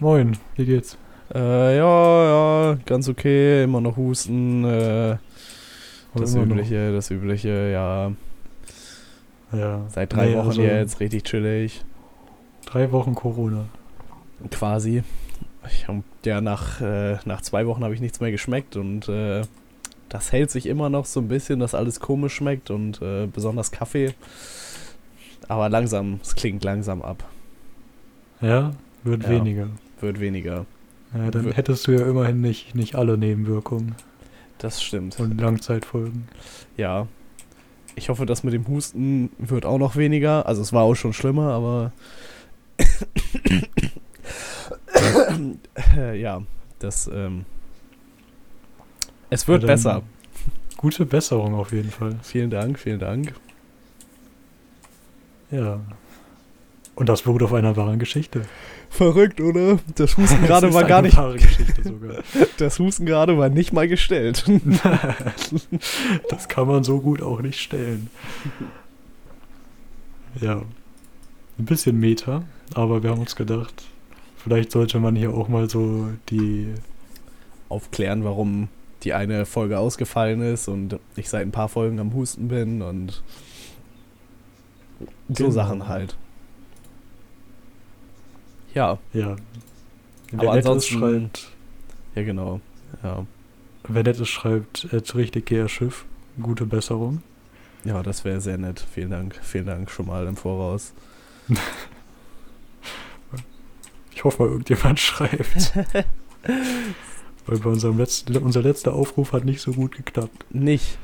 Moin, wie geht's? Äh, ja, ja, ganz okay, immer noch Husten, äh, das Immer noch. Übliche, das Übliche, ja. Ja. Seit drei Nee, Wochen also jetzt, richtig chillig. Drei Wochen Corona. Quasi. Ich hab, ja, nach, äh, nach zwei Wochen habe ich nichts mehr geschmeckt und äh, das hält sich immer noch so ein bisschen, dass alles komisch schmeckt und äh, besonders Kaffee. Aber langsam, es klingt langsam ab. Ja, wird Ja. weniger. Wird weniger. Ja, dann Wir- hättest du ja immerhin nicht, nicht alle Nebenwirkungen Das stimmt. und Langzeitfolgen. Ja. Ich hoffe, das mit dem Husten wird auch noch weniger. Also es war auch schon schlimmer, aber ja, das ähm, es wird Ja, besser. Gute Besserung auf jeden Fall. Vielen Dank, vielen Dank. Ja. Und das beruht auf einer wahren Geschichte. Verrückt, oder? Das Husten gerade war gar nicht das Husten gerade war nicht mal gestellt. das kann man so gut auch nicht stellen. Ja. Ein bisschen Meta, aber wir haben uns gedacht, vielleicht sollte man hier auch mal so die Aufklären, warum die eine Folge ausgefallen ist und ich seit ein paar Folgen am Husten bin und so Genau. Sachen halt. Ja, Ja. Wer Aber ansonsten- schreibt, ja genau. Ja, wer nettes schreibt, at richtig geher Schiff, gute Besserung. ja das wäre sehr nett. Vielen Dank. Vielen Dank schon mal im Voraus. Ich hoffe mal, irgendjemand schreibt. Weil bei unserem letzten, unser letzter Aufruf hat nicht so gut geklappt. Nicht.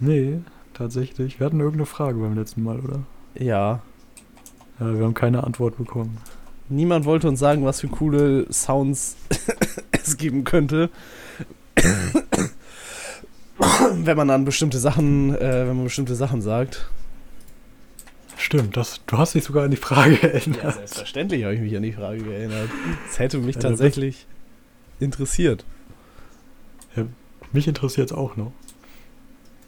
Nee, tatsächlich. Wir hatten irgendeine Frage beim letzten Mal, oder? Ja. Ja, wir haben keine Antwort bekommen. Niemand wollte uns sagen, was für coole Sounds es geben könnte. wenn man an bestimmte Sachen, äh, wenn man bestimmte Sachen sagt. Stimmt, das, du hast dich sogar an die Frage erinnert. Ja, selbstverständlich habe ich mich an die Frage geerinnert. Es hätte mich Ja, bist- tatsächlich interessiert. Mich interessiert es auch noch.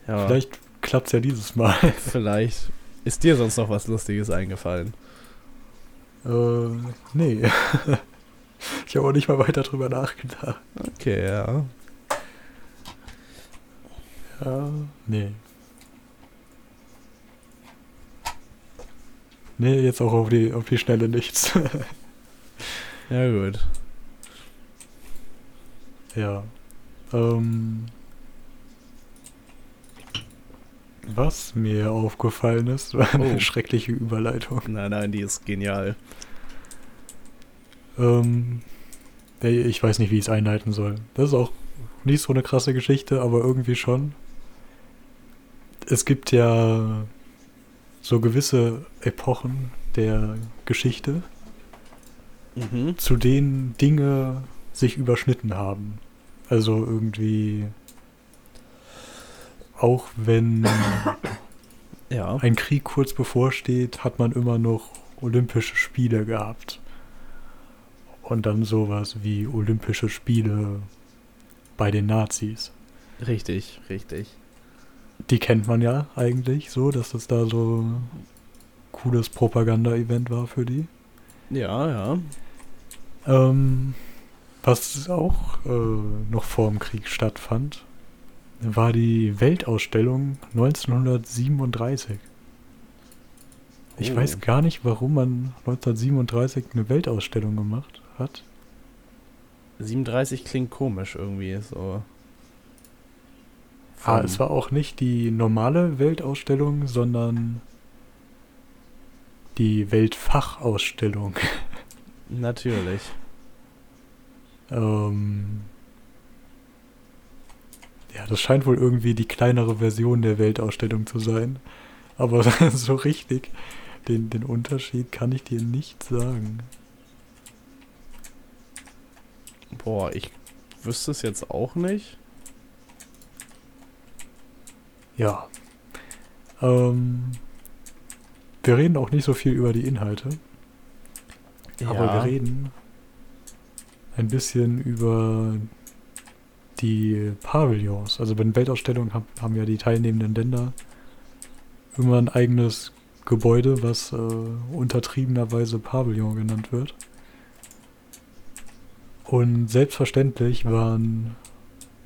Ja, Vielleicht klappt es ja dieses Mal. vielleicht ist dir sonst noch was Lustiges eingefallen. Äh, nee. ich habe auch nicht mal weiter drüber nachgedacht. Okay, ja. Ja, nee. Nee, jetzt auch auf die, auf die Schnelle nichts. Ja, gut. ja. Ähm, was mir aufgefallen ist, war eine Oh. schreckliche Überleitung. Nein, nein, die ist genial. Ähm, ich weiß nicht, wie ich es einleiten soll. Das ist auch nicht so eine krasse Geschichte, aber irgendwie schon. Es gibt ja so gewisse Epochen der Geschichte, Mhm. zu denen Dinge sich überschnitten haben. Also irgendwie, auch wenn Ja. ein Krieg kurz bevorsteht, hat man immer noch Olympische Spiele gehabt. Und dann sowas wie Olympische Spiele bei den Nazis. Richtig, richtig. Die kennt man ja eigentlich so, dass das da so ein cooles Propaganda-Event war für die. Ja, ja. Ähm, was auch äh, noch vor dem Krieg stattfand, war die Weltausstellung 1937. Ich Oh. weiß gar nicht, warum man 1937 eine Weltausstellung gemacht hat. 37 klingt komisch irgendwie, so. Ah, es war auch nicht die normale Weltausstellung, sondern die Weltfachausstellung. Natürlich. ähm, ja, das scheint wohl irgendwie die kleinere Version der Weltausstellung zu sein. Aber so richtig den, den Unterschied kann ich dir nicht sagen. Boah, ich wüsste es jetzt auch nicht. Ja. Ähm, wir reden auch nicht so viel über die Inhalte, aber wir reden ein bisschen über die Pavillons. Also bei den Weltausstellungen hab, haben ja die teilnehmenden Länder immer ein eigenes Gebäude, was äh, untertriebenerweise Pavillon genannt wird. Und selbstverständlich waren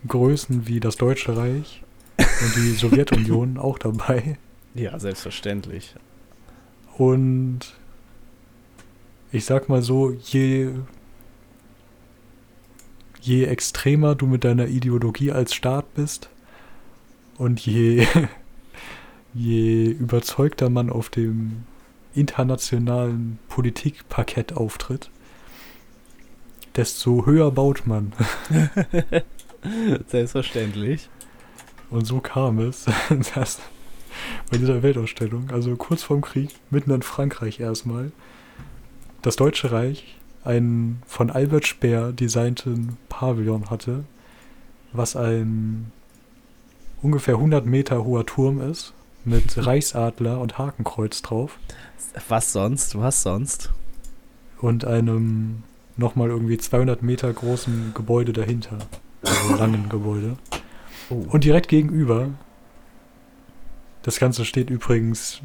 Größen wie das Deutsche Reich und die Sowjetunion auch dabei. Ja, selbstverständlich. Und ich sag mal so, je, je extremer du mit deiner Ideologie als Staat bist und je, je überzeugter man auf dem internationalen Politikparkett auftritt, desto höher baut man. Selbstverständlich. Und so kam es, dass bei dieser Weltausstellung, also kurz vorm Krieg, mitten in Frankreich erstmal, das Deutsche Reich einen von Albert Speer designten Pavillon hatte, was ein ungefähr 100 Meter hoher Turm ist, mit Reichsadler und Hakenkreuz drauf. Was sonst? Was sonst? Und einem nochmal irgendwie 200 Meter großen Gebäude dahinter. Also langen Gebäude. Oh. Und direkt gegenüber, das Ganze steht übrigens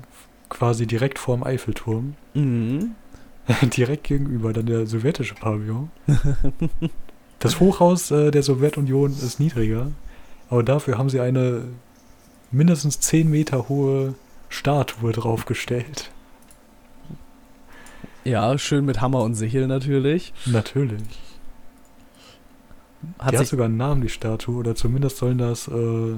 quasi direkt vorm Eiffelturm, Mhm. direkt gegenüber dann der sowjetische Pavillon. Das Hochhaus äh, der Sowjetunion ist niedriger, aber dafür haben sie eine mindestens 10 Meter hohe Statue draufgestellt. Ja, schön mit Hammer und Sichel natürlich. Natürlich. Hat die hat sogar einen Namen, die Statue, oder zumindest sollen das äh,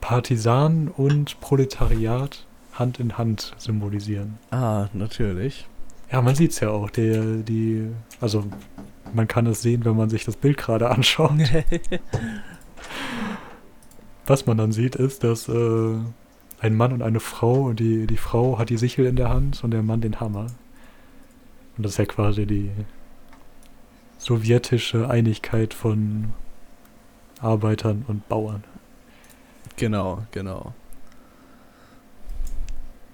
Partisanen und Proletariat Hand in Hand symbolisieren. ah, natürlich. Ja, man sieht es ja auch. Der, die, also man kann es sehen, wenn man sich das Bild gerade anschaut. Was man dann sieht, ist, dass äh, ein Mann und eine Frau und die, die Frau hat die Sichel in der Hand und der Mann den Hammer. Und das ist ja quasi die sowjetische Einigkeit von Arbeitern und Bauern. genau, genau.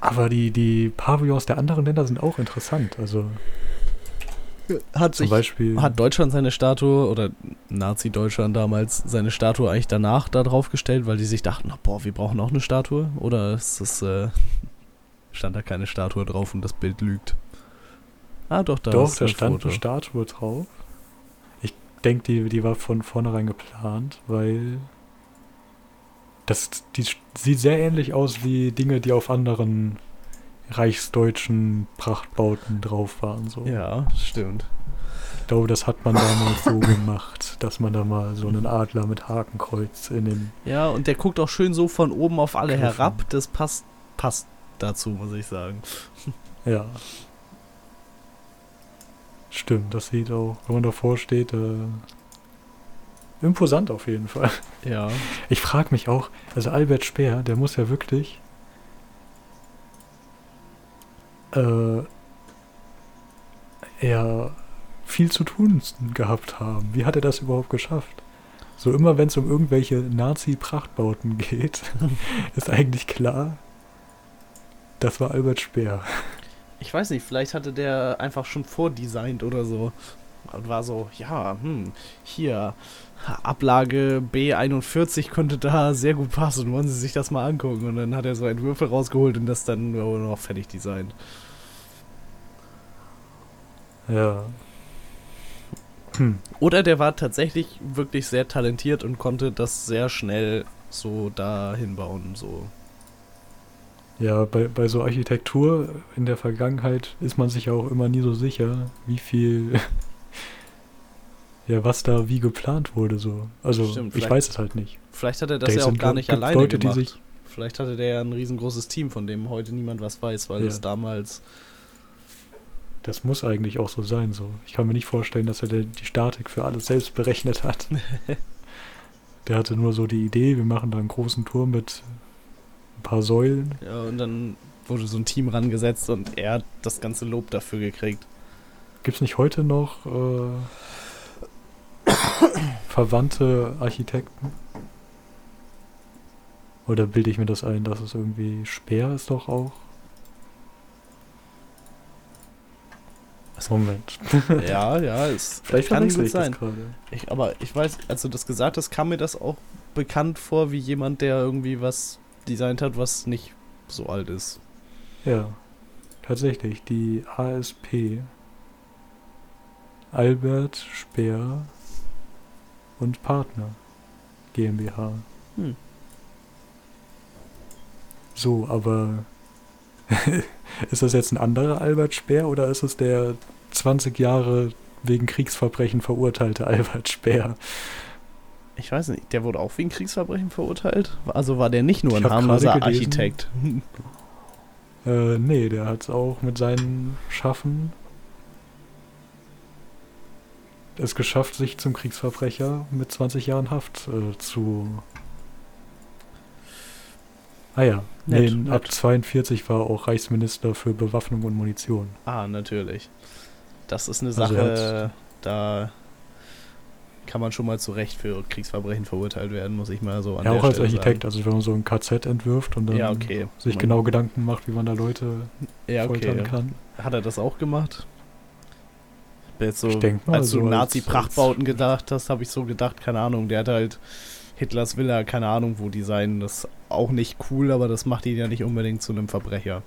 Aber die, die Pavillons der anderen Länder sind auch interessant. Also Hat sich, Beispiel. hat Deutschland seine Statue oder Nazi-Deutschland damals seine Statue eigentlich danach da drauf gestellt, weil die sich dachten, na, boah, wir brauchen auch eine Statue? Oder ist das, äh, stand da keine Statue drauf und das Bild lügt? Ah, doch, da Doch, da ein stand Foto. eine Statue drauf. Ich denke, die, die war von vornherein geplant, weil das die sieht sehr ähnlich aus wie Dinge, die auf anderen reichsdeutschen Prachtbauten drauf waren. So. Ja, stimmt. Ich glaube, das hat man damals so gemacht, dass man da mal so einen Adler mit Hakenkreuz in den. Ja, und der guckt auch schön so von oben auf alle Griffen. herab. Das passt, passt dazu, muss ich sagen. Ja. Stimmt, das sieht auch, wenn man davor steht, äh, imposant auf jeden Fall. Ja. Ich frage mich auch, also Albert Speer, der muss ja wirklich äh, ja viel zu tun gehabt haben. Wie hat er das überhaupt geschafft? So immer wenn es um irgendwelche Nazi-Prachtbauten geht, ist eigentlich klar, das war Albert Speer. Ich weiß nicht, vielleicht hatte der einfach schon vordesignt oder so. Und war so, ja, hm, hier, Ablage B41 könnte da sehr gut passen. Wollen Sie sich das mal angucken? Und dann hat er so Entwürfe rausgeholt und das dann nur noch fertig designt. Ja. Hm. Oder der war tatsächlich wirklich sehr talentiert und konnte das sehr schnell so da hinbauen. So. Ja, bei, bei so Architektur in der Vergangenheit ist man sich ja auch immer nie so sicher, wie viel, ja, was da wie geplant wurde. So. Also Stimmt, ich weiß es halt nicht. Vielleicht hat er das Da ja auch gar nicht alleine Leute, die gemacht. sich- Vielleicht hatte der ja ein riesengroßes Team, von dem heute niemand was weiß, weil Ja. es damals Das muss eigentlich auch so sein. So. Ich kann mir nicht vorstellen, dass er die Statik für alles selbst berechnet hat. der hatte nur so die Idee, wir machen da einen großen Turm mit ein paar Säulen. Ja, und dann wurde so ein Team rangesetzt und er hat das ganze Lob dafür gekriegt. Gibt es nicht heute noch äh, verwandte Architekten? Oder bilde ich mir das ein, dass es irgendwie Speer ist doch auch? Moment. ja, ja, es Vielleicht kann gut sein. Ich, aber ich weiß, als du das gesagt hast, kam mir das auch bekannt vor, wie jemand, der irgendwie was designt hat, was nicht so alt ist. Ja, tatsächlich. Die ASP. Albert Speer und Partner GmbH. Hm. So, aber ist das jetzt ein anderer Albert Speer oder ist es der 20 Jahre wegen Kriegsverbrechen verurteilte Albert Speer? Ich weiß nicht, der wurde auch wegen Kriegsverbrechen verurteilt? Also war der nicht nur ein harmloser. Architekt? Äh, nee, der hat es auch mit seinem Schaffen es geschafft, sich zum Kriegsverbrecher mit 20 Jahren Haft äh, zu. Ah ja, Nett, nee, ab nett. 42 war er auch Reichsminister für Bewaffnung und Munition. Ah, natürlich. Das ist eine Also Sache, da kann man schon mal zu Recht für Kriegsverbrechen verurteilt werden, muss ich mal so an ja, auch als Stelle Architekt, also wenn man so ein KZ entwirft und dann Sagen. Ja, okay. sich Man- genau Gedanken macht, wie man da Leute ja, foltern okay. kann. Hat er das auch gemacht? Jetzt so, mal, als du so als- Nazi-Prachtbauten gedacht hast, habe ich so gedacht, keine Ahnung, der hat halt Hitlers Villa, keine Ahnung wo designen. Das ist auch nicht cool, aber das macht ihn ja nicht unbedingt zu einem Verbrecher.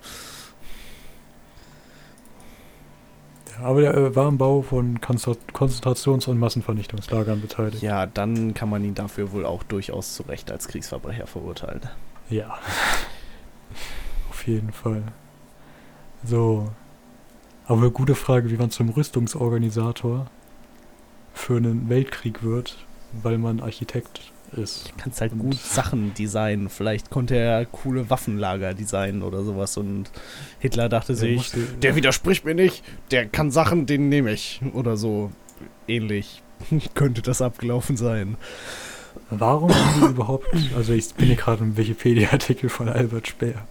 Aber der äh, war am Bau von Konzentrations- und Massenvernichtungslagern beteiligt. Ja, dann kann man ihn dafür wohl auch durchaus zu Recht als Kriegsverbrecher verurteilen. Ja. Auf jeden Fall. So. Aber gute Frage, wie man zum Rüstungsorganisator für einen Weltkrieg wird, weil man Architekt ist. Kannst halt Und- gut Sachen designen. Vielleicht konnte er coole Waffenlager designen oder sowas und Hitler dachte Der sich, musste- der widerspricht mir nicht, der kann Sachen, den nehme ich. Oder so ähnlich könnte das abgelaufen sein. Warum haben die überhaupt, also ich bin hier gerade im Wikipedia-Artikel von Albert Speer.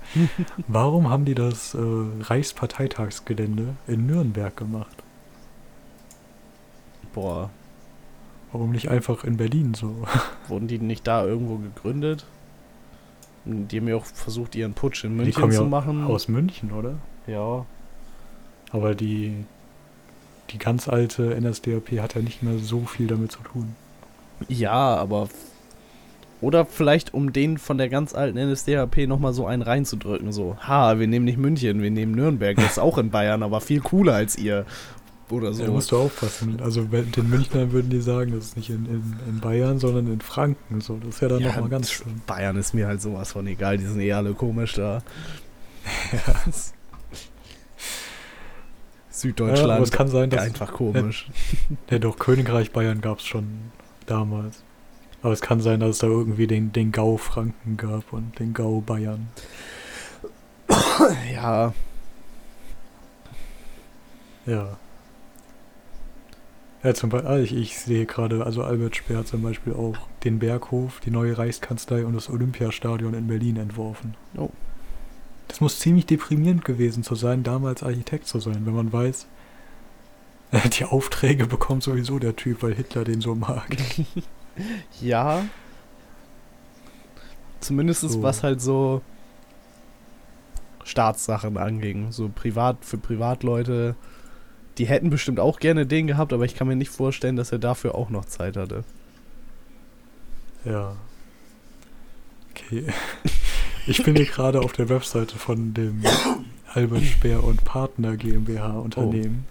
Warum haben die das äh, Reichsparteitagsgelände in Nürnberg gemacht? Boah, Warum nicht einfach in Berlin so? wurden die nicht da irgendwo gegründet? Die haben ja auch versucht, ihren Putsch in Die München kommen zu ja machen. aus München, oder? Ja, Aber die, die ganz alte NSDAP hat ja nicht mehr so viel damit zu tun. Ja, aber. Oder vielleicht, um den von der ganz alten NSDAP nochmal so einen reinzudrücken. So, ha, wir nehmen nicht München, wir nehmen Nürnberg. Das ist auch in Bayern, aber viel cooler als ihr. Oder so. Da musst du aufpassen. Also den Münchnern würden die sagen, das ist nicht in, in, in Bayern, sondern in Franken. So, das ist ja dann Ja, nochmal ganz schön. Bayern ist mir halt sowas von egal, die sind eh alle komisch da. Ja, Süddeutschland, aber es kann sein, dass. einfach komisch. Ja, doch, Königreich Bayern gab es schon damals. Aber es kann sein, dass es da irgendwie den, den Gau Franken gab und den Gau Bayern. Ja, Ja. Ja, zum Beispiel, ich, ich sehe gerade, also Albert Speer hat zum Beispiel auch den Berghof, die neue Reichskanzlei und das Olympiastadion in Berlin entworfen. Oh. Das muss ziemlich deprimierend gewesen zu sein, damals Architekt zu sein, wenn man weiß, die Aufträge bekommt sowieso der Typ, weil Hitler den so mag. ja. Zumindest So. was halt so Staatssachen anging. So privat, für Privatleute. Die hätten bestimmt auch gerne den gehabt, aber ich kann mir nicht vorstellen, dass er dafür auch noch Zeit hatte. Ja. Okay. Ich bin hier gerade auf der Webseite von dem Albert Speer und Partner GmbH Unternehmen.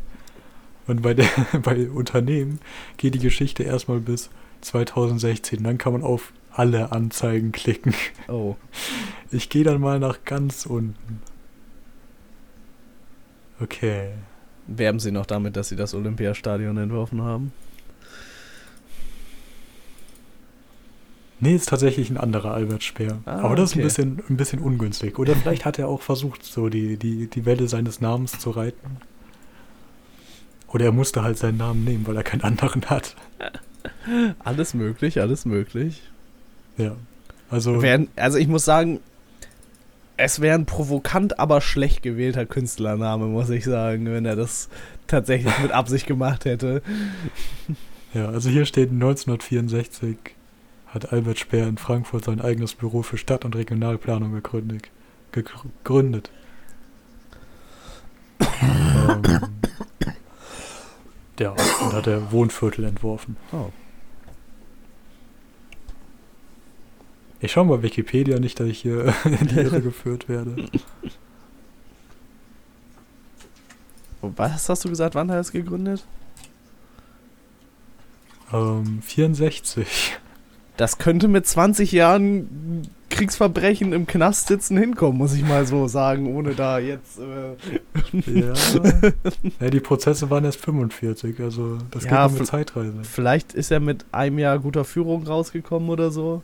Und bei der bei Unternehmen geht die Geschichte erstmal bis 2016. Dann kann man auf alle Anzeigen klicken. Oh. Ich gehe dann mal nach ganz unten. Okay. Werben sie noch damit, dass sie das Olympiastadion entworfen haben? Nee, ist tatsächlich ein anderer Albert Speer. Ah, Aber das ist okay. ein bisschen, ein bisschen ungünstig. Oder vielleicht hat er auch versucht, so die, die, die Welle seines Namens zu reiten. Oder er musste halt seinen Namen nehmen, weil er keinen anderen hat. Alles möglich, alles möglich. Ja. Also, Wären, also ich muss sagen, es wäre ein provokant, aber schlecht gewählter Künstlername, muss ich sagen, wenn er das tatsächlich mit Absicht gemacht hätte. ja, also hier steht 1964 hat Albert Speer in Frankfurt sein eigenes Büro für Stadt- und Regionalplanung gegründet. Gegründet. ähm, ja, und hat er Wohnviertel entworfen. Oh. Ich schau mal Wikipedia, nicht, dass ich hier in die Irre geführt werde. Was hast du gesagt, wann hat er es gegründet? Ähm, 64. Das könnte mit 20 Jahren Kriegsverbrechen im Knast sitzen hinkommen, muss ich mal so sagen, ohne da jetzt. Äh ja. ja, die Prozesse waren erst 45, also das Ja, geht mit Zeitreise. Vielleicht ist er mit einem Jahr guter Führung rausgekommen oder so.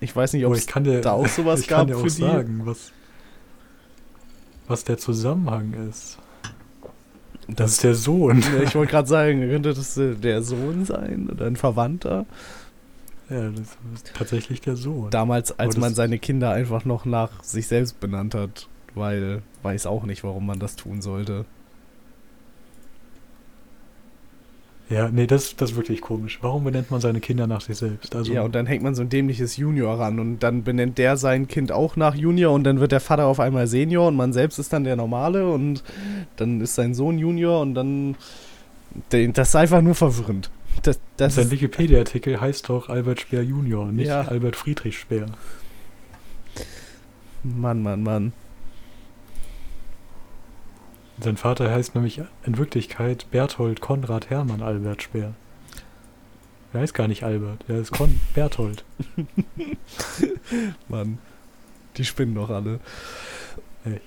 Ich weiß nicht, ob es ich da auch sowas ich gab kann dir auch für die. sagen, was, was der Zusammenhang ist. Das ist der Sohn. Ich wollte gerade sagen, könnte das der Sohn sein oder ein Verwandter? Ja, das ist tatsächlich der Sohn. Damals, als man seine Kinder einfach noch nach sich selbst benannt hat, weil weiß auch nicht, warum man das tun sollte. Ja, nee, das, das ist wirklich komisch. Warum benennt man seine Kinder nach sich selbst? Also, ja, und dann hängt man so ein dämliches Junior ran und dann benennt der sein Kind auch nach Junior und dann wird der Vater auf einmal Senior und man selbst ist dann der Normale und dann ist sein Sohn Junior und dann. Das ist einfach nur verwirrend. Das, das sein Wikipedia-Artikel heißt doch Albert Speer Junior, nicht Ja. Albert Friedrich Speer. Mann, Mann, Mann. Sein Vater heißt nämlich in Wirklichkeit Berthold Konrad Hermann Albert Speer. Er heißt gar nicht Albert, er ist Kon Berthold. Mann. Die spinnen doch alle. Echt.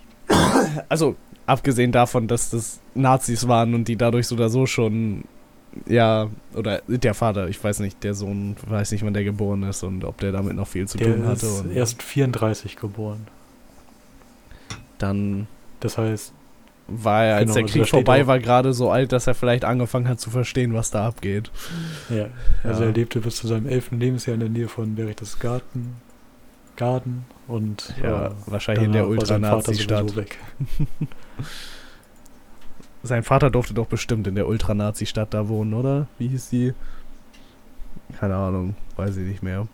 Also, abgesehen davon, dass das Nazis waren und die dadurch so oder so schon, ja, oder der Vater, ich weiß nicht, der Sohn, weiß nicht, wann der geboren ist und ob der damit noch viel zu Der tun hatte. ist Und erst 34 geboren. dann Das heißt, war er, als Genau, der also Krieg steht vorbei war, gerade so alt, dass er vielleicht angefangen hat zu verstehen, was da abgeht. ja, also Ja. er lebte bis zu seinem elften Lebensjahr in der Nähe von Berchtesgaden Garden und Ja, äh, wahrscheinlich in der Ultranazi-Stadt. Sein Vater durfte doch bestimmt in der Ultranazi-Stadt da wohnen, oder? Wie hieß die? Keine Ahnung, weiß ich nicht mehr.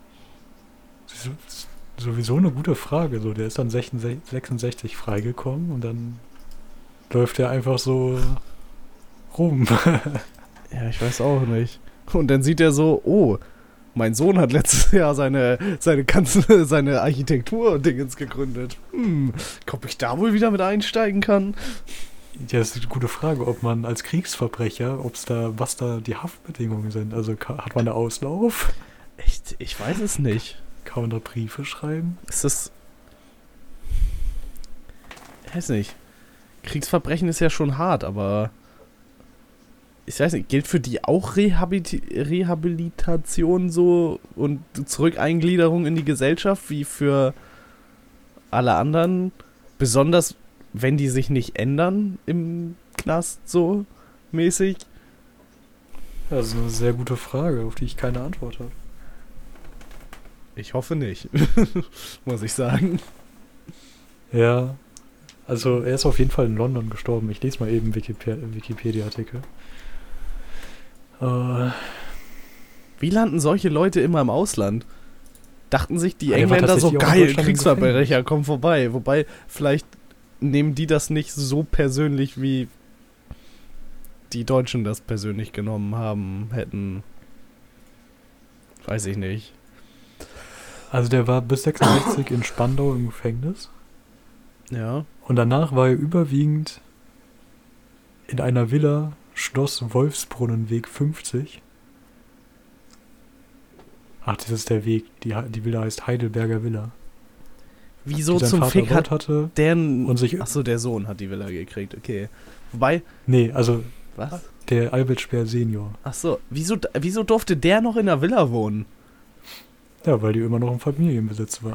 Sowieso eine gute Frage. So, der ist dann 66 66 freigekommen und dann läuft er einfach so rum. Ja, ich weiß auch nicht. Und dann sieht er so, oh, mein Sohn hat letztes Jahr seine, seine ganze, seine Architektur-Dingens gegründet. Hm, ob ich da wohl wieder mit einsteigen kann? Ja, das ist eine gute Frage, ob man als Kriegsverbrecher, ob es da, was da die Haftbedingungen sind. Also hat man da Auslauf? Echt? Ich weiß es nicht. Kann man da Briefe schreiben? Ist das. Ich weiß nicht. Kriegsverbrechen ist ja schon hart, aber. Ich weiß nicht, gilt für die auch Rehabilit Rehabilitation so und Zurückeingliederung in die Gesellschaft wie für alle anderen? Besonders wenn die sich nicht ändern im Knast so mäßig? Das ist eine sehr gute Frage, auf die ich keine Antwort habe. Ich hoffe nicht, muss ich sagen. Ja, also er ist auf jeden Fall in London gestorben. Ich lese mal eben Wikipe Wikipedia-Artikel. Äh, Wie landen solche Leute immer im Ausland? Dachten sich die Engländer so geil, Kriegsverbrecher, komm vorbei. Wobei, vielleicht nehmen die das nicht so persönlich, wie die Deutschen das persönlich genommen haben, hätten. Weiß ich nicht. also der war bis 66 in Spandau im Gefängnis. Ja. Und danach war er überwiegend in einer Villa Schloss Wolfsbrunnenweg 50. Ach, das ist der Weg. Die, die Villa heißt Heidelberger Villa. Wieso zum Vater Fick hat hatte. der. und sich- Achso, der Sohn hat die Villa gekriegt, okay. Wobei. Nee, also Was? der Albert Speer Senior. Achso, wieso, wieso durfte der noch in der Villa wohnen? Ja, weil die immer noch im Familienbesitz war.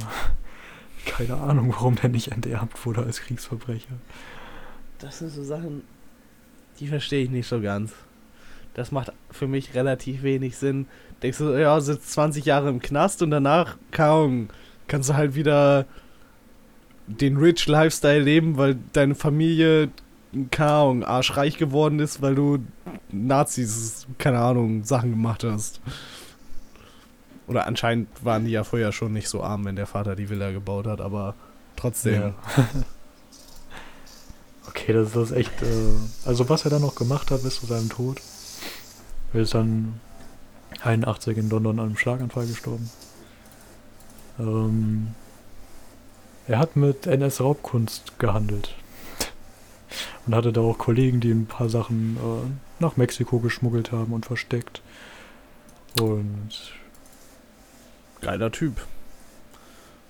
Keine Ahnung, warum der nicht enterbt wurde als Kriegsverbrecher. Das sind so Sachen, die verstehe ich nicht so ganz. Das macht für mich relativ wenig Sinn. Denkst du, ja, sitzt 20 Jahre im Knast und danach, kaum, kannst du halt wieder den Rich Lifestyle leben, weil deine Familie, keine Ahnung, arschreich geworden ist, weil du Nazis, keine Ahnung, Sachen gemacht hast. Oder anscheinend waren die ja vorher schon nicht so arm, wenn der Vater die Villa gebaut hat, aber trotzdem. Ja. okay, das, ist echt. Äh, also, was er dann noch gemacht hat bis zu seinem Tod. Er ist dann 81 in London an einem Schlaganfall gestorben. Ähm, er hat mit NS-Raubkunst gehandelt. Und hatte da auch Kollegen, die ein paar Sachen äh, nach Mexiko geschmuggelt haben und versteckt. Und Geiler Typ.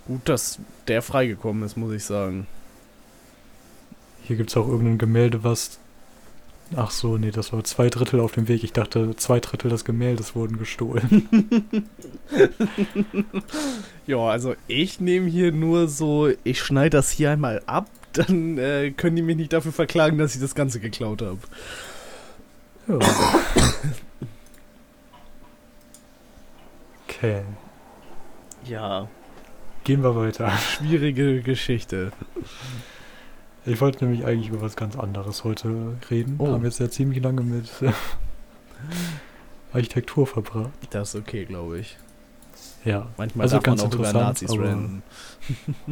Gut, dass der freigekommen ist, muss ich sagen. hier gibt es auch irgendein Gemälde, was. Ach so, nee, das war zwei Drittel auf dem Weg. Ich dachte, zwei Drittel des Gemäldes wurden gestohlen. Ja, also ich nehme hier nur so, ich schneide das hier einmal ab, dann äh, können die mich nicht dafür verklagen, dass ich das Ganze geklaut habe. Ja. Okay, Ja, gehen wir weiter. schwierige Geschichte. Ich wollte nämlich eigentlich über was ganz anderes heute reden. Oh. Haben jetzt ja ziemlich lange mit Architektur verbracht. Das ist okay, glaube ich. Ja, Manchmal Also darf man ganz auch über interessant, Nazis reden.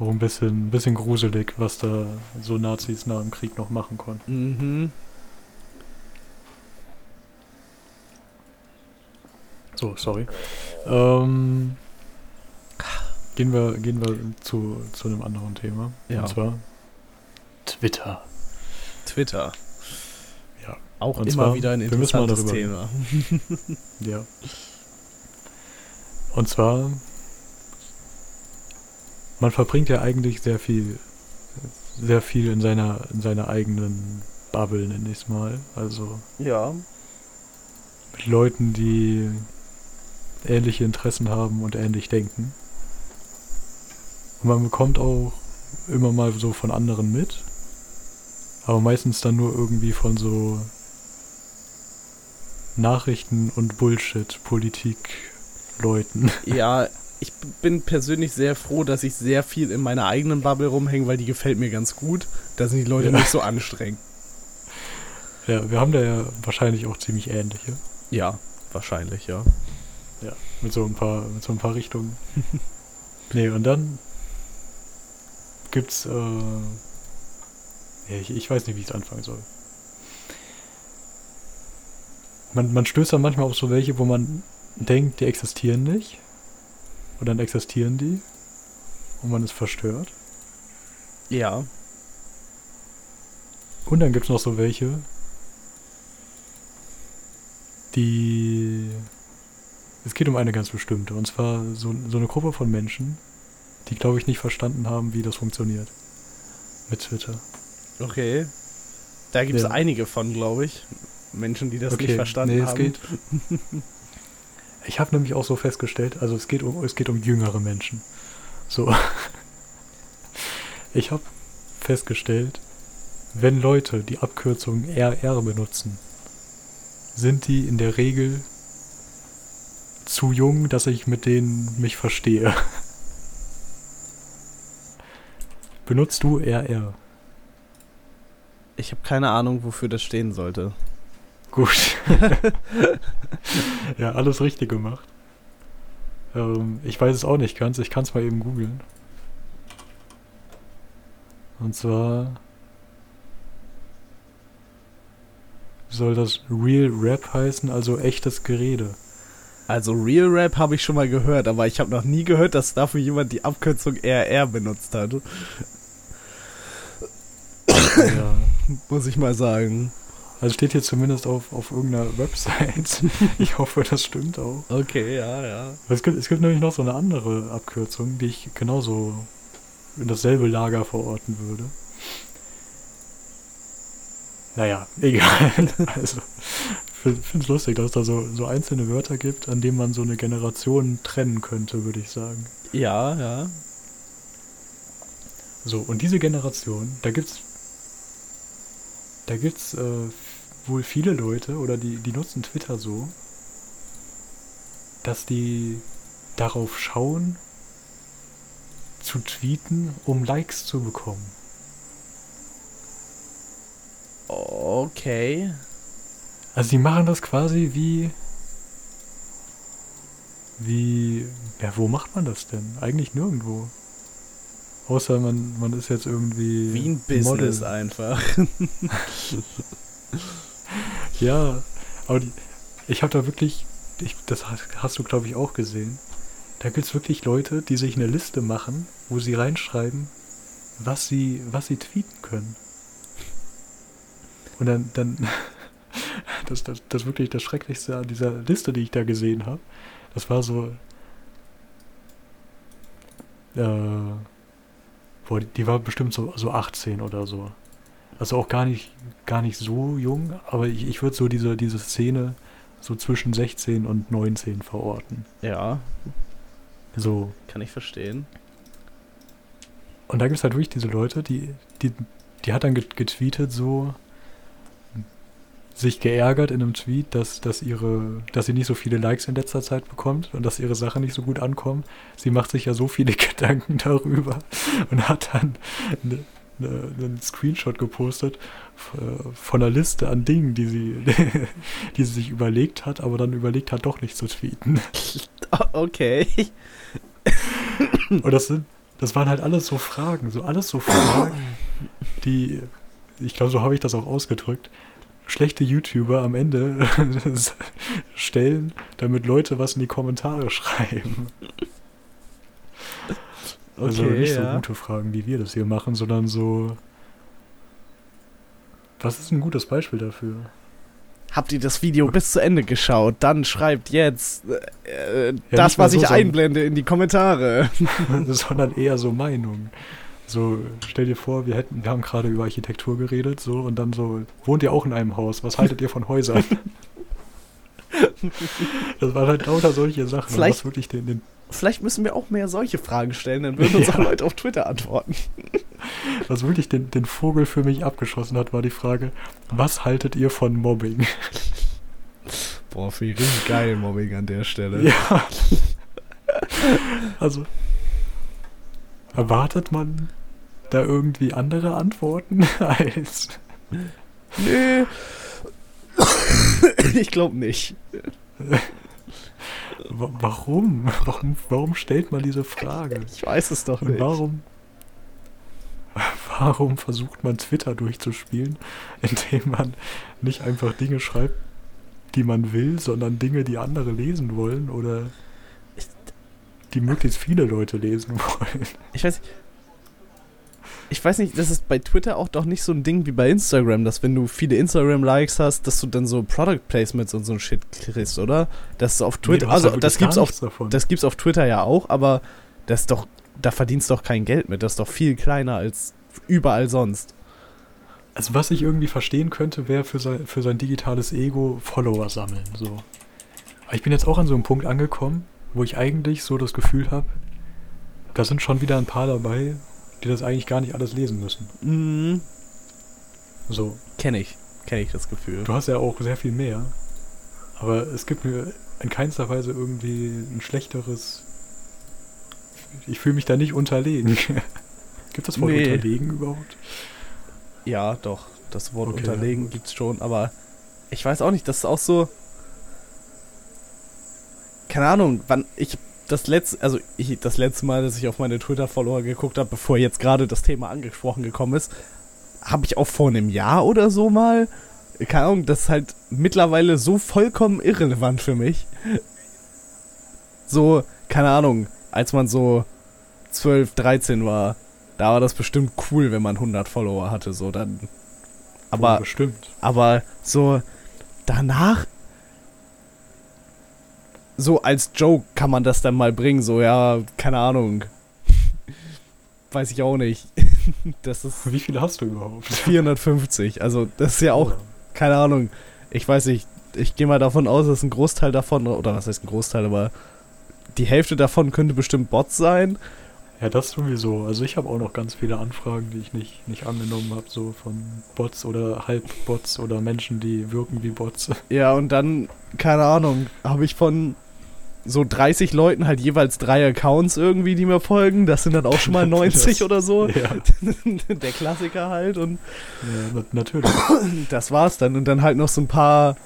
auch ein bisschen, ein bisschen gruselig, was da so Nazis nach dem Krieg noch machen konnten. Mhm. So, sorry. Ähm, gehen wir, gehen wir zu, zu einem anderen Thema. Ja. Und zwar Twitter. Twitter. Ja. Auch Und immer zwar, wieder ein interessantes Thema. Ja. Und zwar, man verbringt ja eigentlich sehr viel, sehr viel in seiner, in seiner eigenen Bubble, nenne ich es mal. Also Ja. mit Leuten, die ähnliche Interessen haben und ähnlich denken. Und man bekommt auch immer mal so von anderen mit, aber meistens dann nur irgendwie von so Nachrichten und Bullshit, Politik, Leuten. Ja, ich bin persönlich sehr froh, dass ich sehr viel in meiner eigenen Bubble rumhänge, weil die gefällt mir ganz gut. Da sind die Leute Ja. nicht so anstrengend. Ja, wir haben da ja wahrscheinlich auch ziemlich ähnliche. Ja, wahrscheinlich, ja. Mit so ein paar, mit so ein paar Richtungen. nee, und dann gibt's, äh, ja, ich, ich weiß nicht, wie ich es anfangen soll. Man, man stößt dann manchmal auf so welche, wo man denkt, die existieren nicht. Und dann existieren die. Und man ist verstört. Ja. Und dann gibt's noch so welche, die. Es geht um eine ganz bestimmte. Und zwar so, so eine Gruppe von Menschen, die, glaube ich, nicht verstanden haben, wie das funktioniert. Mit Twitter. Okay. Da gibt es Ja. einige von, glaube ich. Menschen, die das nicht verstanden nee, haben. es geht. Ich habe nämlich auch so festgestellt, also es geht um, es geht um jüngere Menschen. So. Ich habe festgestellt, wenn Leute die Abkürzung RR benutzen, sind die in der Regel zu jung, dass ich mit denen mich verstehe. Benutzt du RR? Ich habe keine Ahnung, wofür das stehen sollte. Gut. ja, alles richtig gemacht. Ähm, ich weiß es auch nicht ganz. Ich kann es mal eben googeln. Und zwar soll das Real Rap heißen, also echtes Gerede. Also Real Rap habe ich schon mal gehört, aber ich habe noch nie gehört, dass dafür jemand die Abkürzung RR benutzt hat. Ja. Muss ich mal sagen. Also steht hier zumindest auf, auf irgendeiner Website. Ich hoffe, das stimmt auch. Okay, ja, ja. Es gibt, es gibt nämlich noch so eine andere Abkürzung, die ich genauso in dasselbe Lager verorten würde. Naja, egal. Also, ich finde es lustig, dass es da so, so einzelne Wörter gibt, an denen man so eine Generation trennen könnte, würde ich sagen. Ja, ja. So, und diese Generation, da gibt's da gibt's äh, wohl viele Leute oder die, die nutzen Twitter so, dass die darauf schauen, zu tweeten, um Likes zu bekommen. Okay. Also die machen das quasi wie wie ja, wo macht man das denn? Eigentlich nirgendwo. Außer man, man ist jetzt irgendwie Wie ein Business Model. einfach. Ja, aber die, ich habe da wirklich, ich, das hast, du glaube ich auch gesehen, da gibt es wirklich Leute, die sich eine Liste machen, wo sie reinschreiben, was sie, was sie tweeten können. Und dann, dann, das, das, das wirklich das Schrecklichste an dieser Liste, die ich da gesehen habe. Das war so. Äh, boah, die, die war bestimmt so, so 18 oder so. Also auch gar nicht, gar nicht so jung, aber ich, ich würde so diese, diese Szene so zwischen 16 und 19 verorten. Ja. So. Kann ich verstehen. Und da gibt es halt wirklich diese Leute, die, die, die hat dann getweetet so, sich geärgert in einem Tweet, dass, dass, ihre, dass sie nicht so viele Likes in letzter Zeit bekommt und dass ihre Sachen nicht so gut ankommen. Sie macht sich ja so viele Gedanken darüber und hat dann eine, eine, einen Screenshot gepostet von einer Liste an Dingen, die sie, die sie sich überlegt hat, aber dann überlegt hat, doch nicht zu tweeten. Okay. Und das sind, das waren halt alles so Fragen, so alles so Fragen, die, ich glaube, so habe ich das auch ausgedrückt, schlechte YouTuber am Ende stellen, damit Leute was in die Kommentare schreiben. Also okay, nicht so ja. gute Fragen, wie wir das hier machen, sondern so. Was ist ein gutes Beispiel dafür? Habt ihr das Video bis zu Ende geschaut? Dann schreibt jetzt äh, ja, das, was so ich einblende, in die Kommentare. sondern eher so Meinungen. So, stell dir vor, wir hätten, wir haben gerade über Architektur geredet, so, und dann so, wohnt ihr auch in einem Haus? Was haltet ihr von Häusern? das waren halt lauter solche Sachen, Vielleicht, was wirklich den, den Vielleicht müssen wir auch mehr solche Fragen stellen, dann würden uns ja. auch Leute auf Twitter antworten. Was wirklich den, den Vogel für mich abgeschossen hat, war die Frage, was haltet ihr von Mobbing? Boah, finde ich richtig geil, Mobbing an der Stelle. Ja. Also, erwartet man da irgendwie andere Antworten als... Nö. ich glaube nicht. Warum? warum? Warum stellt man diese Frage? Ich weiß es doch nicht. warum, warum versucht man Twitter durchzuspielen, indem man nicht einfach Dinge schreibt, die man will, sondern Dinge, die andere lesen wollen oder die möglichst viele Leute lesen wollen? Ich weiß nicht ich weiß nicht, das ist bei Twitter auch doch nicht so ein Ding wie bei Instagram, dass wenn du viele Instagram-Likes hast, dass du dann so Product Placements und so ein Shit kriegst, oder? Das ist auf Twitter, nee, also das gibt's auf, davon. das gibt's auf Twitter ja auch, aber das doch, da verdienst du doch kein Geld mit, das ist doch viel kleiner als überall sonst. Also was ich irgendwie verstehen könnte, wäre für sein, für sein digitales Ego Follower sammeln, so. Aber ich bin jetzt auch an so einem Punkt angekommen, wo ich eigentlich so das Gefühl habe, da sind schon wieder ein paar dabei, die das eigentlich gar nicht alles lesen müssen. Mhm. So. Kenne ich. Kenne ich das Gefühl. Du hast ja auch sehr viel mehr. Aber es gibt mir in keinster Weise irgendwie ein schlechteres. Ich fühle mich da nicht unterlegen. gibt das Wort nee. unterlegen überhaupt? Ja, doch. Das Wort okay, unterlegen ja. gibt's schon, aber ich weiß auch nicht, das ist auch so. Keine Ahnung, wann. Ich das letzte, also ich, das letzte Mal, dass ich auf meine Twitter-Follower geguckt habe, bevor jetzt gerade das Thema angesprochen gekommen ist, habe ich auch vor einem Jahr oder so mal, keine Ahnung, das ist halt mittlerweile so vollkommen irrelevant für mich. So, keine Ahnung, als man so 12, 13 war, da war das bestimmt cool, wenn man 100 Follower hatte, so dann. Aber, oh, bestimmt. aber so danach so als Joke kann man das dann mal bringen, so, ja, keine Ahnung. Weiß ich auch nicht. das ist Wie viele hast du überhaupt? 450. Also, das ist ja auch, keine Ahnung. Ich weiß nicht, ich gehe mal davon aus, dass ein Großteil davon, oder was heißt ein Großteil, aber die Hälfte davon könnte bestimmt Bots sein. Ja, das sowieso. Also ich habe auch noch ganz viele Anfragen, die ich nicht, nicht angenommen habe, so von Bots oder Halbbots oder Menschen, die wirken wie Bots. Ja, und dann, keine Ahnung, habe ich von so 30 Leuten halt jeweils drei Accounts irgendwie, die mir folgen. Das sind dann auch schon mal 90 das, oder so. Ja. Der Klassiker halt und ja, natürlich. Das war's dann und dann halt noch so ein paar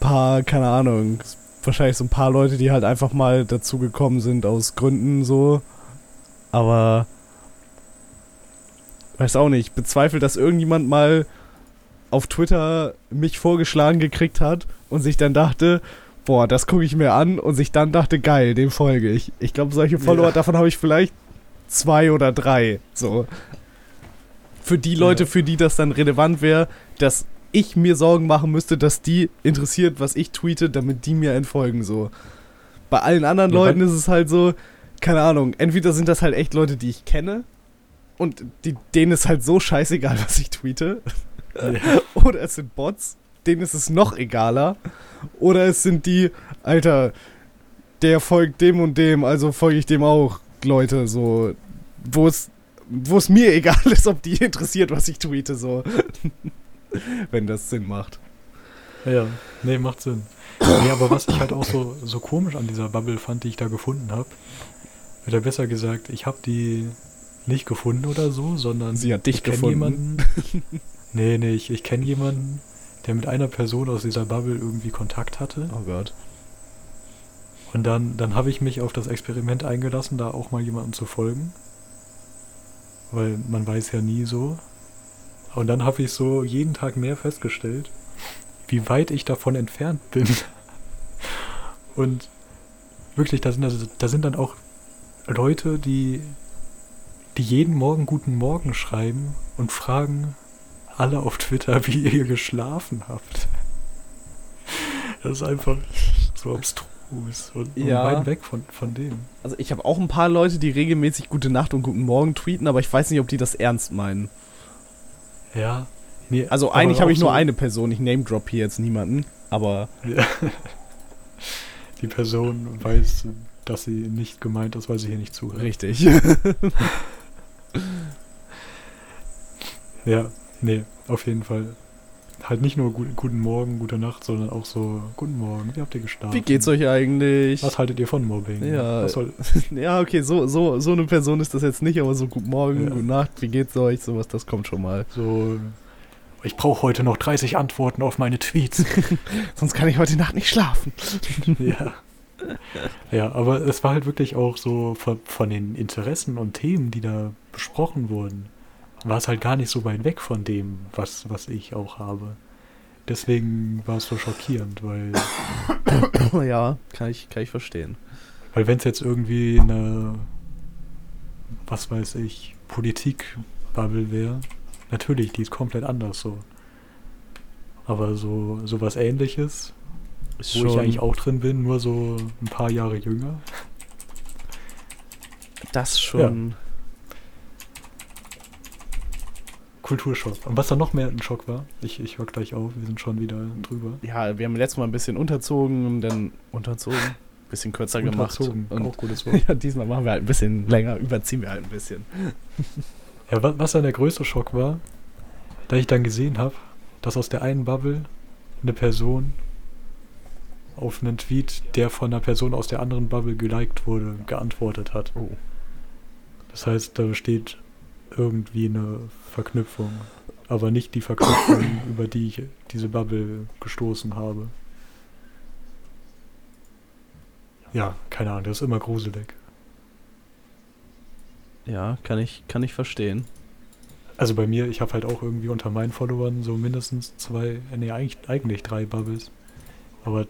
paar keine Ahnung, wahrscheinlich so ein paar Leute, die halt einfach mal dazugekommen sind aus Gründen so. Aber weiß auch nicht, ich bezweifle, dass irgendjemand mal auf Twitter mich vorgeschlagen gekriegt hat und sich dann dachte, boah, das gucke ich mir an und sich dann dachte, geil, dem folge ich. Ich glaube, solche Follower, ja. davon habe ich vielleicht zwei oder drei. So. Für die Leute, ja. für die das dann relevant wäre, dass ich mir Sorgen machen müsste, dass die interessiert, was ich tweete, damit die mir entfolgen, so. Bei allen anderen ja, Leuten ist es halt so, keine Ahnung, entweder sind das halt echt Leute, die ich kenne und die, denen ist halt so scheißegal, was ich tweete. Oder es sind Bots, denen ist es noch egaler. Oder es sind die, Alter, der folgt dem und dem, also folge ich dem auch, Leute, so, wo es, wo es mir egal ist, ob die interessiert, was ich tweete, so. Wenn das Sinn macht. Ja, nee, macht Sinn. Nee, aber was ich halt auch so, so komisch an dieser Bubble fand, die ich da gefunden habe, oder besser gesagt, ich habe die nicht gefunden oder so, sondern sie hat dich ich gefunden. Jemanden, nee, nee, ich, ich kenne jemanden, der mit einer Person aus dieser Bubble irgendwie Kontakt hatte. Oh Gott. Und dann, dann habe ich mich auf das Experiment eingelassen, da auch mal jemandem zu folgen. Weil man weiß ja nie so. Und dann habe ich so jeden Tag mehr festgestellt, wie weit ich davon entfernt bin. Und wirklich, da sind, also, da sind dann auch Leute, die, die jeden Morgen guten Morgen schreiben und fragen alle auf Twitter, wie ihr geschlafen habt. Das ist einfach so abstrus und, ja. weit weg von, von dem. Also ich habe auch ein paar Leute, die regelmäßig Gute Nacht und Guten Morgen tweeten, aber ich weiß nicht, ob die das ernst meinen. Ja. Nee, also eigentlich habe ich nur eine Person, ich name drop hier jetzt niemanden, aber... Ja. Die Person weiß, dass sie nicht gemeint ist, weil sie hier nicht zuhört. Richtig. ja, nee, auf jeden Fall halt nicht nur gut, guten Morgen, gute Nacht, sondern auch so guten Morgen, wie habt ihr gestartet? Wie geht's euch eigentlich? Was haltet ihr von Mobbing? Ja, ja okay, so, so, so eine Person ist das jetzt nicht, aber so guten Morgen, ja. gute Nacht, wie geht's euch, sowas, das kommt schon mal. So, ich brauche heute noch 30 Antworten auf meine Tweets. Sonst kann ich heute Nacht nicht schlafen. ja. Ja, aber es war halt wirklich auch so von, von den Interessen und Themen, die da besprochen wurden war es halt gar nicht so weit weg von dem, was, was ich auch habe. Deswegen war es so schockierend, weil. ja, kann ich, kann ich verstehen. Weil wenn es jetzt irgendwie eine, was weiß ich, Politik-Bubble wäre, natürlich, die ist komplett anders so. Aber so, so was ähnliches, ist wo ich eigentlich auch drin bin, nur so ein paar Jahre jünger. Das schon. Ja. Kulturschock. Und was dann noch mehr ein Schock war, ich, ich höre gleich auf, wir sind schon wieder drüber. Ja, wir haben letztes Mal ein bisschen unterzogen und dann unterzogen, ein bisschen kürzer unterzogen, gemacht. Auch gutes Wort. ja, diesmal machen wir halt ein bisschen länger, überziehen wir halt ein bisschen. ja, was, was dann der größte Schock war, da ich dann gesehen habe, dass aus der einen Bubble eine Person auf einen Tweet, der von einer Person aus der anderen Bubble geliked wurde, geantwortet hat. Oh. Das heißt, da steht irgendwie eine Verknüpfung, aber nicht die Verknüpfung, über die ich diese Bubble gestoßen habe. Ja, keine Ahnung, das ist immer gruselig. Ja, kann ich, kann ich verstehen. Also bei mir, ich habe halt auch irgendwie unter meinen Followern so mindestens zwei, nee, eigentlich, eigentlich drei Bubbles. Aber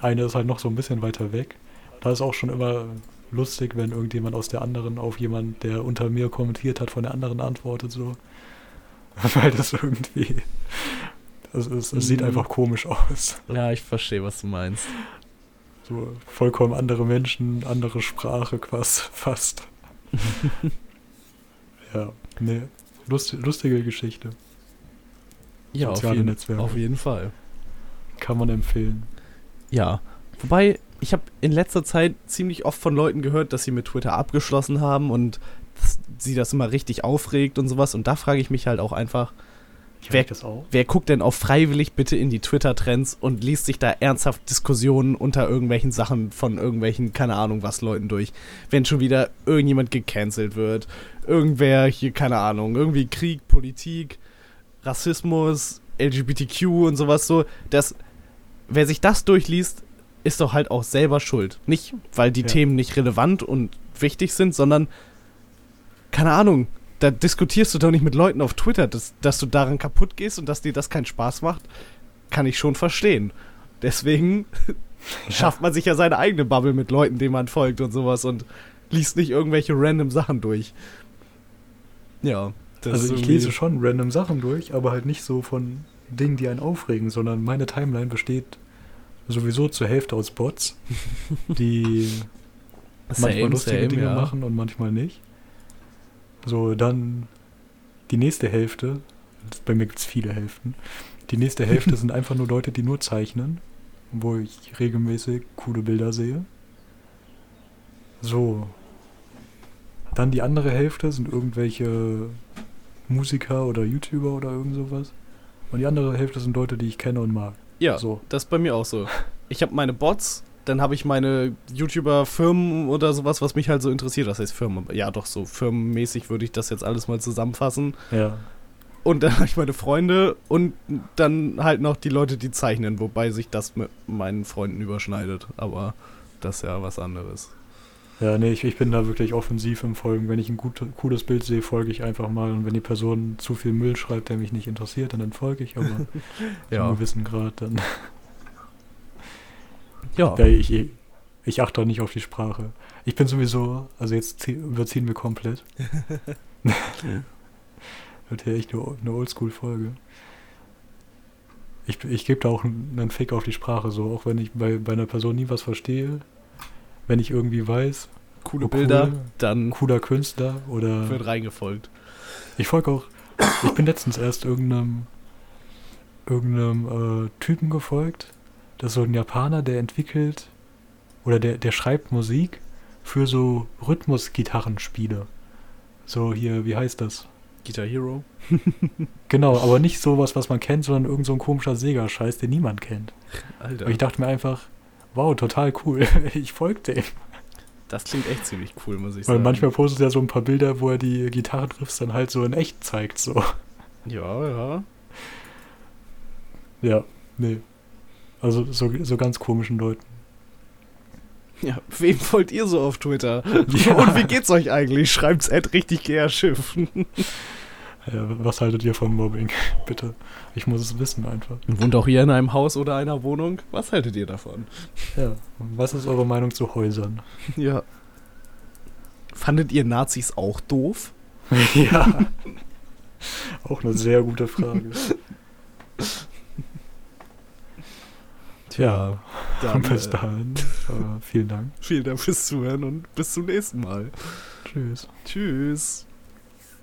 eine ist halt noch so ein bisschen weiter weg. Da ist auch schon immer lustig, wenn irgendjemand aus der anderen auf jemand, der unter mir kommentiert hat, von der anderen antwortet so. Weil das irgendwie. Es, es, es sieht mhm. einfach komisch aus. Ja, ich verstehe, was du meinst. So vollkommen andere Menschen, andere Sprache quasi fast. ja, ne. Lust, lustige Geschichte. Ja, auf jeden, auf jeden Fall. Kann man empfehlen. Ja. Wobei, ich habe in letzter Zeit ziemlich oft von Leuten gehört, dass sie mit Twitter abgeschlossen haben und sie das immer richtig aufregt und sowas. Und da frage ich mich halt auch einfach, wer, wer, guckt denn auch freiwillig bitte in die Twitter-Trends und liest sich da ernsthaft Diskussionen unter irgendwelchen Sachen von irgendwelchen, keine Ahnung was, Leuten durch. Wenn schon wieder irgendjemand gecancelt wird, irgendwer hier, keine Ahnung, irgendwie Krieg, Politik, Rassismus, LGBTQ und sowas so, dass wer sich das durchliest, ist doch halt auch selber schuld. Nicht, weil die ja. Themen nicht relevant und wichtig sind, sondern, keine Ahnung, da diskutierst du doch nicht mit Leuten auf Twitter, dass, dass du daran kaputt gehst und dass dir das keinen Spaß macht, kann ich schon verstehen. Deswegen ja. schafft man sich ja seine eigene Bubble mit Leuten, denen man folgt und sowas und liest nicht irgendwelche random Sachen durch. Ja. also ich lese schon random Sachen durch, aber halt nicht so von Dingen, die einen aufregen, sondern meine Timeline besteht sowieso zur Hälfte aus Bots, die Same, manchmal lustige same, Dinge ja. machen und manchmal nicht. So, dann die nächste Hälfte, bei mir gibt es viele Hälften, die nächste Hälfte sind einfach nur Leute, die nur zeichnen, wo ich regelmäßig coole Bilder sehe. So. Dann die andere Hälfte sind irgendwelche Musiker oder YouTuber oder irgend sowas. Und die andere Hälfte sind Leute, die ich kenne und mag. Ja, So. das ist bei mir auch so. Ich habe meine Bots, dann habe ich meine YouTuber-Firmen oder sowas, was mich halt so interessiert. Das heißt Firmen, ja doch, so firmenmäßig würde ich das jetzt alles mal zusammenfassen. Ja. Und dann habe ich meine Freunde und dann halt noch die Leute, die zeichnen, wobei sich das mit meinen Freunden überschneidet. Aber das ist ja was anderes. Ja, nee, ich, ich bin da wirklich offensiv im Folgen. Wenn ich ein gut, cooles Bild sehe, folge ich einfach mal. Und wenn die Person zu viel Müll schreibt, der mich nicht interessiert, dann entfolge ich. Aber zu Ja. einem gewissen Grad dann. Ja. Ja, ich, ich, ich achte da nicht auf die Sprache. Ich bin sowieso, also jetzt zie- überziehen wir komplett. Wird hier echt eine, eine Oldschool-Folge. Ich, ich gebe da auch einen, einen Fick auf die Sprache, so auch wenn ich bei, bei einer Person nie was verstehe. Wenn ich irgendwie weiß, Coole Oh, Bilder, cool. dann cooler Künstler oder. wird reingefolgt. Ich folge auch. Ich bin letztens erst irgendeinem irgendeinem äh, Typen gefolgt. Das ist so ein Japaner, der entwickelt oder der, der schreibt Musik für so Rhythmus-Gitarrenspiele. So hier, wie heißt das? Guitar Hero. Genau, aber nicht sowas, was man kennt, sondern irgend so ein komischer Sega-Scheiß, den niemand kennt. Alter. Und ich dachte mir einfach, wow, total cool. ich folge dem. Das klingt echt ziemlich cool, muss ich Weil sagen. manchmal postet er so ein paar Bilder, wo er die Gitarrenriffs dann halt so in echt zeigt. So. Ja, ja. Ja, nee. Also so, so ganz komischen Leuten. Ja, wem folgt ihr so auf Twitter? Ja. Und wie geht's euch eigentlich? Schreibt's at richtig Schiff. Ja, was haltet ihr von Mobbing? Bitte. Ich muss es wissen einfach. Wohnt auch ihr in einem Haus oder einer Wohnung? Was haltet ihr davon? Ja. Was ist eure Meinung zu Häusern? Ja. Fandet ihr Nazis auch doof? ja. Auch eine sehr gute Frage. Tja, Dann, bis äh, dahin. Äh, vielen Dank. Vielen Dank fürs Zuhören und bis zum nächsten Mal. Tschüss. Tschüss.